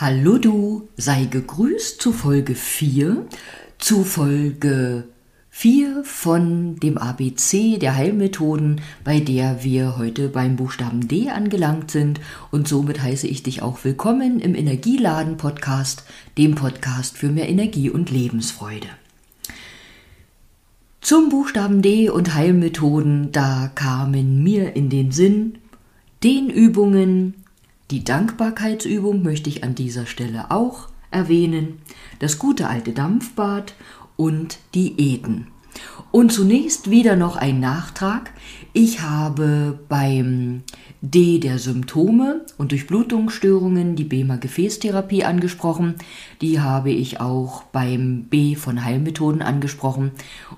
Hallo du, sei gegrüßt zu Folge 4, zu Folge 4 von dem ABC der Heilmethoden, bei der wir heute beim Buchstaben D angelangt sind und somit heiße ich dich auch willkommen im Energieladen Podcast, dem Podcast für mehr Energie und Lebensfreude. Zum Buchstaben D und Heilmethoden, da kamen mir in den Sinn den Übungen, die Dankbarkeitsübung möchte ich an dieser Stelle auch erwähnen, das gute alte Dampfbad und Diäten. Und zunächst wieder noch ein Nachtrag. Ich habe beim D der Symptome und Durchblutungsstörungen die BEMA-Gefäßtherapie angesprochen. Die habe ich auch beim B von Heilmethoden angesprochen.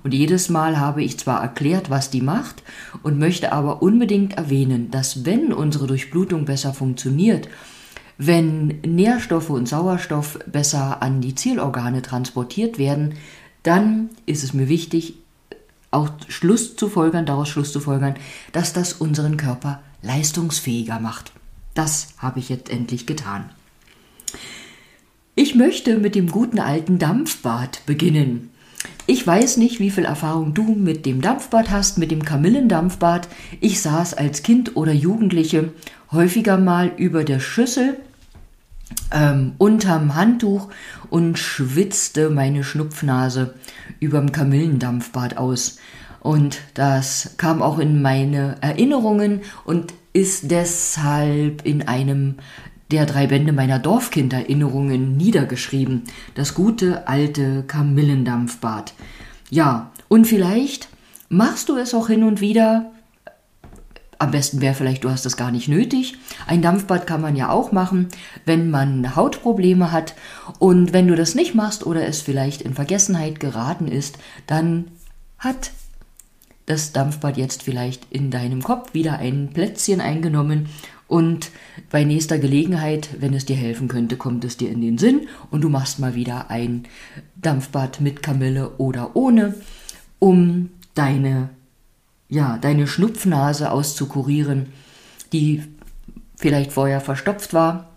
Und jedes Mal habe ich zwar erklärt, was die macht, und möchte aber unbedingt erwähnen, dass wenn unsere Durchblutung besser funktioniert, wenn Nährstoffe und Sauerstoff besser an die Zielorgane transportiert werden, dann ist es mir wichtig, auch Schluss zu folgern, daraus Schluss zu folgern, dass das unseren Körper leistungsfähiger macht. Das habe ich jetzt endlich getan. Ich möchte mit dem guten alten Dampfbad beginnen. Ich weiß nicht, wie viel Erfahrung du mit dem Dampfbad hast, mit dem Kamillendampfbad. Ich saß als Kind oder Jugendliche häufiger mal über der Schüssel ähm, unterm Handtuch und schwitzte meine Schnupfnase überm Kamillendampfbad aus. Und das kam auch in meine Erinnerungen und ist deshalb in einem der drei Bände meiner Dorfkinderinnerungen niedergeschrieben. Das gute alte Kamillendampfbad. Ja, und vielleicht machst du es auch hin und wieder, am besten wäre vielleicht, du hast das gar nicht nötig. Ein Dampfbad kann man ja auch machen, wenn man Hautprobleme hat. Und wenn du das nicht machst oder es vielleicht in Vergessenheit geraten ist, dann hat das Dampfbad jetzt vielleicht in deinem Kopf wieder ein Plätzchen eingenommen und bei nächster Gelegenheit, wenn es dir helfen könnte, kommt es dir in den Sinn und du machst mal wieder ein Dampfbad mit Kamille oder ohne, um deine ja, deine Schnupfnase auszukurieren, die vielleicht vorher verstopft war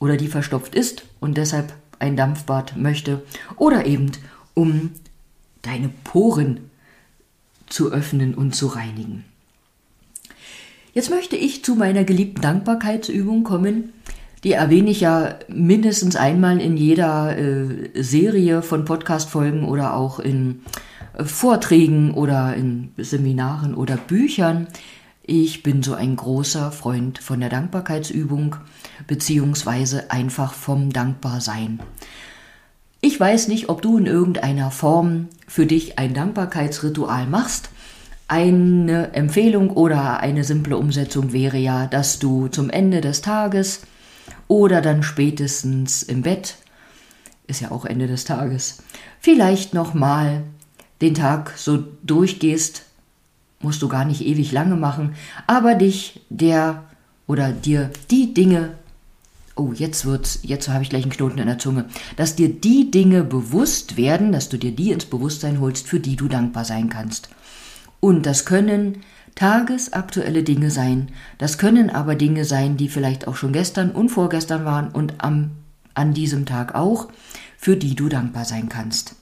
oder die verstopft ist und deshalb ein Dampfbad möchte oder eben um deine Poren zu öffnen und zu reinigen. Jetzt möchte ich zu meiner geliebten Dankbarkeitsübung kommen. Die erwähne ich ja mindestens einmal in jeder äh, Serie von Podcast-Folgen oder auch in Vorträgen oder in Seminaren oder Büchern. Ich bin so ein großer Freund von der Dankbarkeitsübung beziehungsweise einfach vom Dankbarsein. Ich weiß nicht, ob du in irgendeiner Form für dich ein Dankbarkeitsritual machst. Eine Empfehlung oder eine simple Umsetzung wäre ja, dass du zum Ende des Tages oder dann spätestens im Bett, ist ja auch Ende des Tages, vielleicht nochmal den Tag so durchgehst, musst du gar nicht ewig lange machen, aber dich der oder dir die Dinge, oh, jetzt wird's, jetzt habe ich gleich einen Knoten in der Zunge, dass dir die Dinge bewusst werden, dass du dir die ins Bewusstsein holst, für die du dankbar sein kannst. Und das können tagesaktuelle Dinge sein, das können aber Dinge sein, die vielleicht auch schon gestern und vorgestern waren und am, an diesem Tag auch, für die du dankbar sein kannst.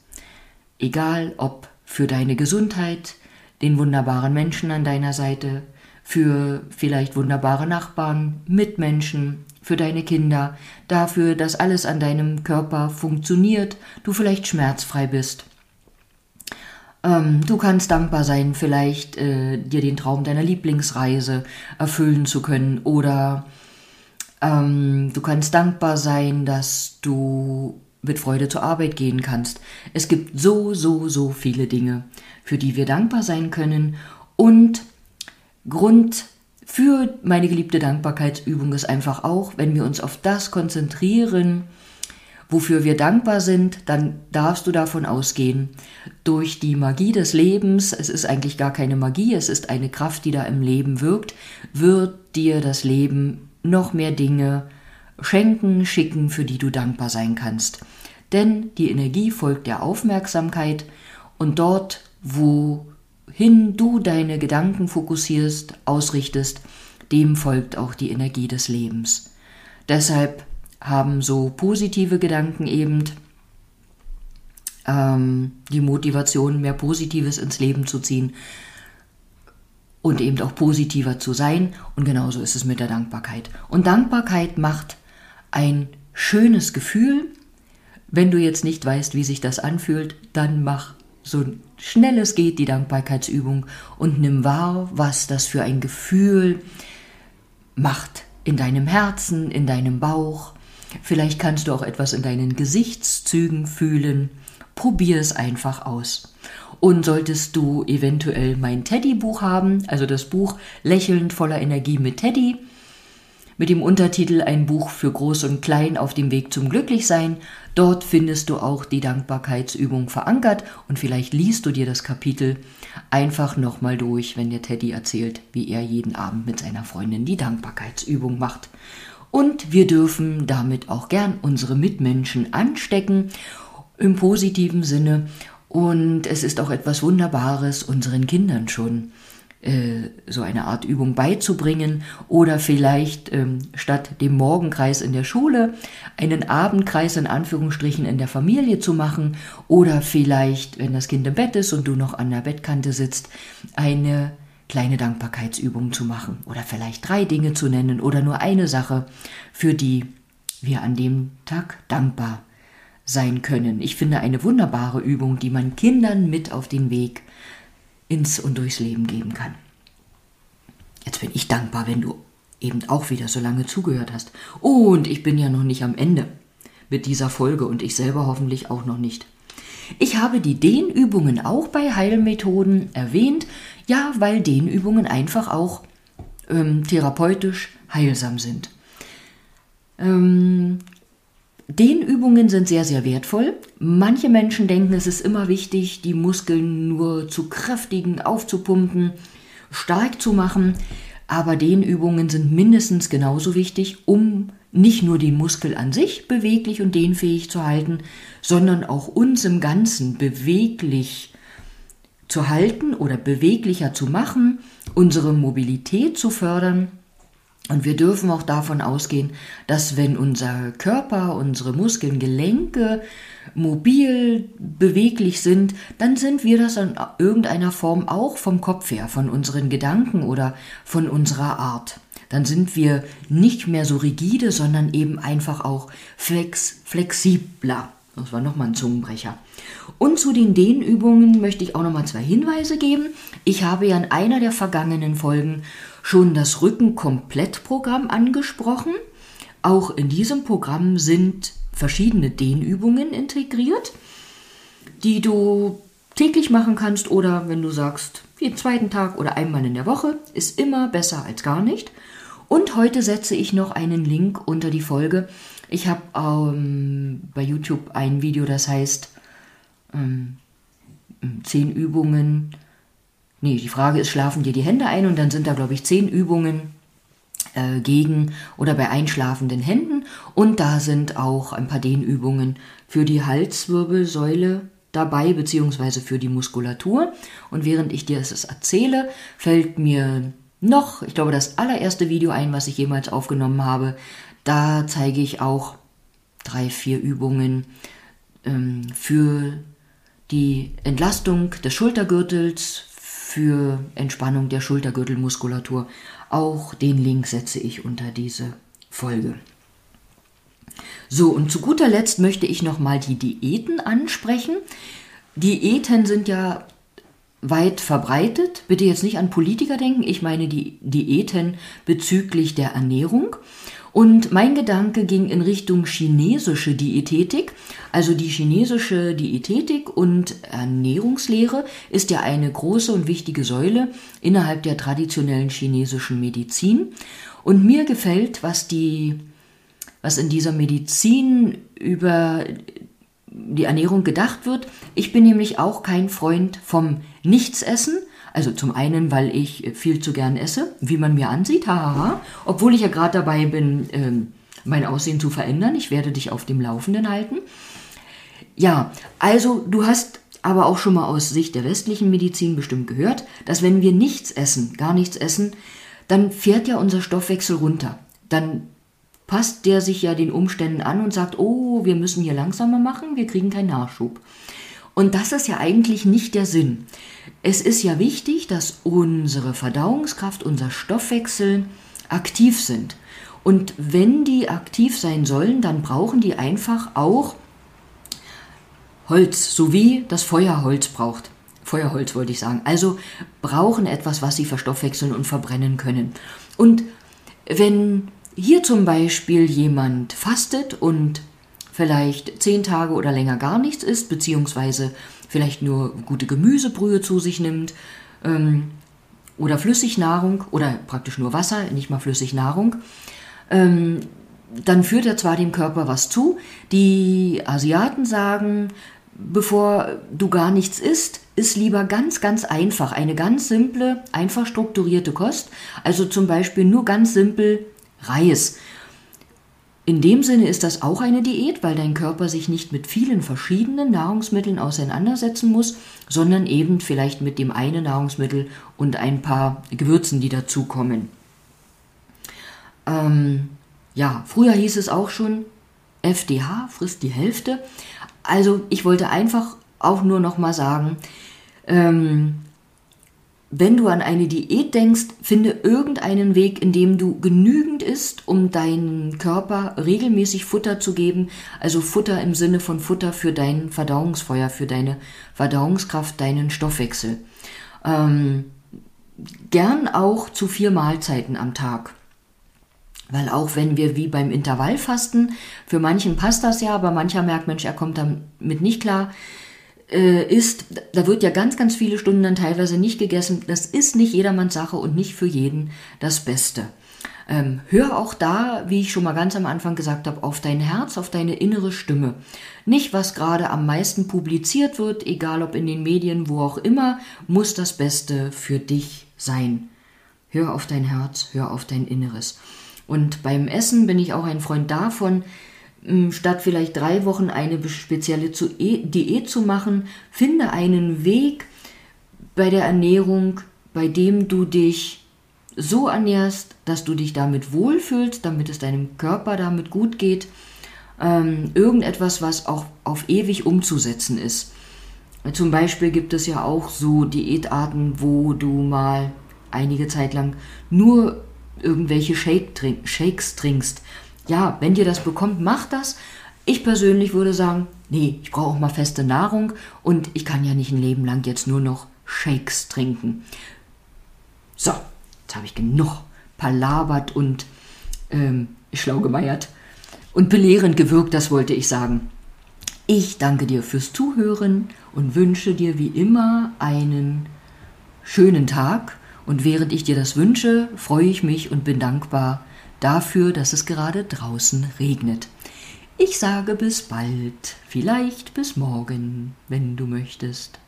Egal ob für deine Gesundheit, den wunderbaren Menschen an deiner Seite, für vielleicht wunderbare Nachbarn, Mitmenschen, für deine Kinder, dafür, dass alles an deinem Körper funktioniert, du vielleicht schmerzfrei bist. Ähm, du kannst dankbar sein, vielleicht äh, dir den Traum deiner Lieblingsreise erfüllen zu können oder ähm, du kannst dankbar sein, dass du mit Freude zur Arbeit gehen kannst. Es gibt so, so, so viele Dinge, für die wir dankbar sein können. Und Grund für meine geliebte Dankbarkeitsübung ist einfach auch, wenn wir uns auf das konzentrieren, wofür wir dankbar sind, dann darfst du davon ausgehen, durch die Magie des Lebens, es ist eigentlich gar keine Magie, es ist eine Kraft, die da im Leben wirkt, wird dir das Leben noch mehr Dinge schenken, schicken, für die du dankbar sein kannst. Denn die Energie folgt der Aufmerksamkeit und dort, wohin du deine Gedanken fokussierst, ausrichtest, dem folgt auch die Energie des Lebens. Deshalb haben so positive Gedanken eben, ähm, die Motivation, mehr Positives ins Leben zu ziehen und eben auch positiver zu sein. Und genauso ist es mit der Dankbarkeit. Und Dankbarkeit macht ein schönes Gefühl. Wenn du jetzt nicht weißt, wie sich das anfühlt, dann mach so schnell es geht die Dankbarkeitsübung und nimm wahr, was das für ein Gefühl macht in deinem Herzen, in deinem Bauch. Vielleicht kannst du auch etwas in deinen Gesichtszügen fühlen. Probier es einfach aus. Und solltest du eventuell mein Teddy-Buch haben, also das Buch Lächelnd voller Energie mit Teddy, mit dem Untertitel Ein Buch für Groß und Klein auf dem Weg zum Glücklichsein. Dort findest du auch die Dankbarkeitsübung verankert und vielleicht liest du dir das Kapitel einfach nochmal durch, wenn dir Teddy erzählt, wie er jeden Abend mit seiner Freundin die Dankbarkeitsübung macht. Und wir dürfen damit auch gern unsere Mitmenschen anstecken, im positiven Sinne. Und es ist auch etwas Wunderbares unseren Kindern schon äh, so eine Art Übung beizubringen oder vielleicht ähm, statt dem Morgenkreis in der Schule einen Abendkreis in Anführungsstrichen in der Familie zu machen oder vielleicht, wenn das Kind im Bett ist und du noch an der Bettkante sitzt, eine kleine Dankbarkeitsübung zu machen oder vielleicht drei Dinge zu nennen oder nur eine Sache, für die wir an dem Tag dankbar sein können. Ich finde eine wunderbare Übung, die man Kindern mit auf den Weg ins und durchs Leben geben kann. Jetzt bin ich dankbar, wenn du eben auch wieder so lange zugehört hast. Und ich bin ja noch nicht am Ende mit dieser Folge und ich selber hoffentlich auch noch nicht. Ich habe die Dehnübungen auch bei Heilmethoden erwähnt, ja, weil Dehnübungen einfach auch ähm, therapeutisch heilsam sind. Ähm, Dehnübungen sind sehr, sehr wertvoll. Manche Menschen denken, es ist immer wichtig, die Muskeln nur zu kräftigen, aufzupumpen, stark zu machen. Aber Dehnübungen sind mindestens genauso wichtig, um nicht nur den Muskel an sich beweglich und dehnfähig zu halten, sondern auch uns im Ganzen beweglich zu halten oder beweglicher zu machen, unsere Mobilität zu fördern und wir dürfen auch davon ausgehen, dass wenn unser Körper, unsere Muskeln, Gelenke mobil, beweglich sind, dann sind wir das in irgendeiner Form auch vom Kopf her, von unseren Gedanken oder von unserer Art. Dann sind wir nicht mehr so rigide, sondern eben einfach auch flex, flexibler. Das war nochmal ein Zungenbrecher. Und zu den Dehnübungen möchte ich auch nochmal zwei Hinweise geben. Ich habe ja in einer der vergangenen Folgen schon das Rücken-Komplett-Programm angesprochen. Auch in diesem Programm sind verschiedene Dehnübungen integriert, die du täglich machen kannst oder wenn du sagst, jeden zweiten Tag oder einmal in der Woche, ist immer besser als gar nicht. Und heute setze ich noch einen Link unter die Folge. Ich habe ähm, bei YouTube ein Video, das heißt ähm, 10 Übungen Nee, die Frage ist, schlafen dir die Hände ein und dann sind da, glaube ich, zehn Übungen äh, gegen oder bei einschlafenden Händen und da sind auch ein paar Dehnübungen für die Halswirbelsäule dabei, beziehungsweise für die Muskulatur. Und während ich dir das erzähle, fällt mir noch, ich glaube, das allererste Video ein, was ich jemals aufgenommen habe. Da zeige ich auch drei, vier Übungen ähm, für die Entlastung des Schultergürtels, für Entspannung der Schultergürtelmuskulatur. Auch den Link setze ich unter diese Folge. So, und zu guter Letzt möchte ich nochmal die Diäten ansprechen. Diäten sind ja weit verbreitet. Bitte jetzt nicht an Politiker denken, ich meine die Diäten bezüglich der Ernährung. Und mein Gedanke ging in Richtung chinesische Diätetik. Also die chinesische Diätetik und Ernährungslehre ist ja eine große und wichtige Säule innerhalb der traditionellen chinesischen Medizin. Und mir gefällt, was die, was in dieser Medizin über die Ernährung gedacht wird. Ich bin nämlich auch kein Freund vom Nichtsessen, also zum einen, weil ich viel zu gern esse, wie man mir ansieht, hahaha, obwohl ich ja gerade dabei bin, ähm, mein Aussehen zu verändern. Ich werde dich auf dem Laufenden halten. Ja, also du hast aber auch schon mal aus Sicht der westlichen Medizin bestimmt gehört, dass wenn wir nichts essen, gar nichts essen, dann fährt ja unser Stoffwechsel runter. Dann passt der sich ja den Umständen an und sagt, oh, wir müssen hier langsamer machen, wir kriegen keinen Nachschub. Und das ist ja eigentlich nicht der Sinn. Es ist ja wichtig, dass unsere Verdauungskraft, unser Stoffwechsel aktiv sind. Und wenn die aktiv sein sollen, dann brauchen die einfach auch Holz, so wie das Feuerholz braucht. Feuerholz wollte ich sagen. Also brauchen etwas, was sie verstoffwechseln und verbrennen können. Und wenn hier zum Beispiel jemand fastet und vielleicht zehn Tage oder länger gar nichts isst, beziehungsweise vielleicht nur gute Gemüsebrühe zu sich nimmt ähm, oder Flüssignahrung oder praktisch nur Wasser, nicht mal Flüssignahrung, ähm, dann führt er zwar dem Körper was zu. Die Asiaten sagen, bevor du gar nichts isst, ist lieber ganz, ganz einfach. Eine ganz simple, einfach strukturierte Kost. Also zum Beispiel nur ganz simpel Reis. In dem Sinne ist das auch eine Diät, weil dein Körper sich nicht mit vielen verschiedenen Nahrungsmitteln auseinandersetzen muss, sondern eben vielleicht mit dem einen Nahrungsmittel und ein paar Gewürzen, die dazukommen. Ähm, ja, früher hieß es auch schon, FDH frisst die Hälfte. Also ich wollte einfach auch nur noch mal sagen, ähm, wenn du an eine Diät denkst, finde irgendeinen Weg, in dem du genügend isst, um deinem Körper regelmäßig Futter zu geben. Also Futter im Sinne von Futter für dein Verdauungsfeuer, für deine Verdauungskraft, deinen Stoffwechsel. Ähm, gern auch zu vier Mahlzeiten am Tag. Weil auch wenn wir wie beim Intervallfasten, für manchen passt das ja, aber mancher merkt, Mensch, er kommt damit nicht klar, ist, da wird ja ganz, ganz viele Stunden dann teilweise nicht gegessen. Das ist nicht jedermanns Sache und nicht für jeden das Beste. Ähm, hör auch da, wie ich schon mal ganz am Anfang gesagt habe, auf dein Herz, auf deine innere Stimme. Nicht, was gerade am meisten publiziert wird, egal ob in den Medien, wo auch immer, muss das Beste für dich sein. Hör auf dein Herz, hör auf dein Inneres. Und beim Essen bin ich auch ein Freund davon, statt vielleicht drei Wochen eine spezielle e, Diät zu machen, finde einen Weg bei der Ernährung, bei dem du dich so ernährst, dass du dich damit wohlfühlst, damit es deinem Körper damit gut geht. Ähm, irgendetwas, was auch auf ewig umzusetzen ist. Zum Beispiel gibt es ja auch so Diätarten, wo du mal einige Zeit lang nur irgendwelche Shake trink, Shakes trinkst ja, wenn dir das bekommt, mach das. Ich persönlich würde sagen, nee, ich brauche auch mal feste Nahrung und ich kann ja nicht ein Leben lang jetzt nur noch Shakes trinken. So, jetzt habe ich genug palabert und ähm, schlau gemeiert und belehrend gewirkt, das wollte ich sagen. Ich danke dir fürs Zuhören und wünsche dir wie immer einen schönen Tag. Und während ich dir das wünsche, freue ich mich und bin dankbar, dafür, dass es gerade draußen regnet. Ich sage bis bald, vielleicht bis morgen, wenn du möchtest.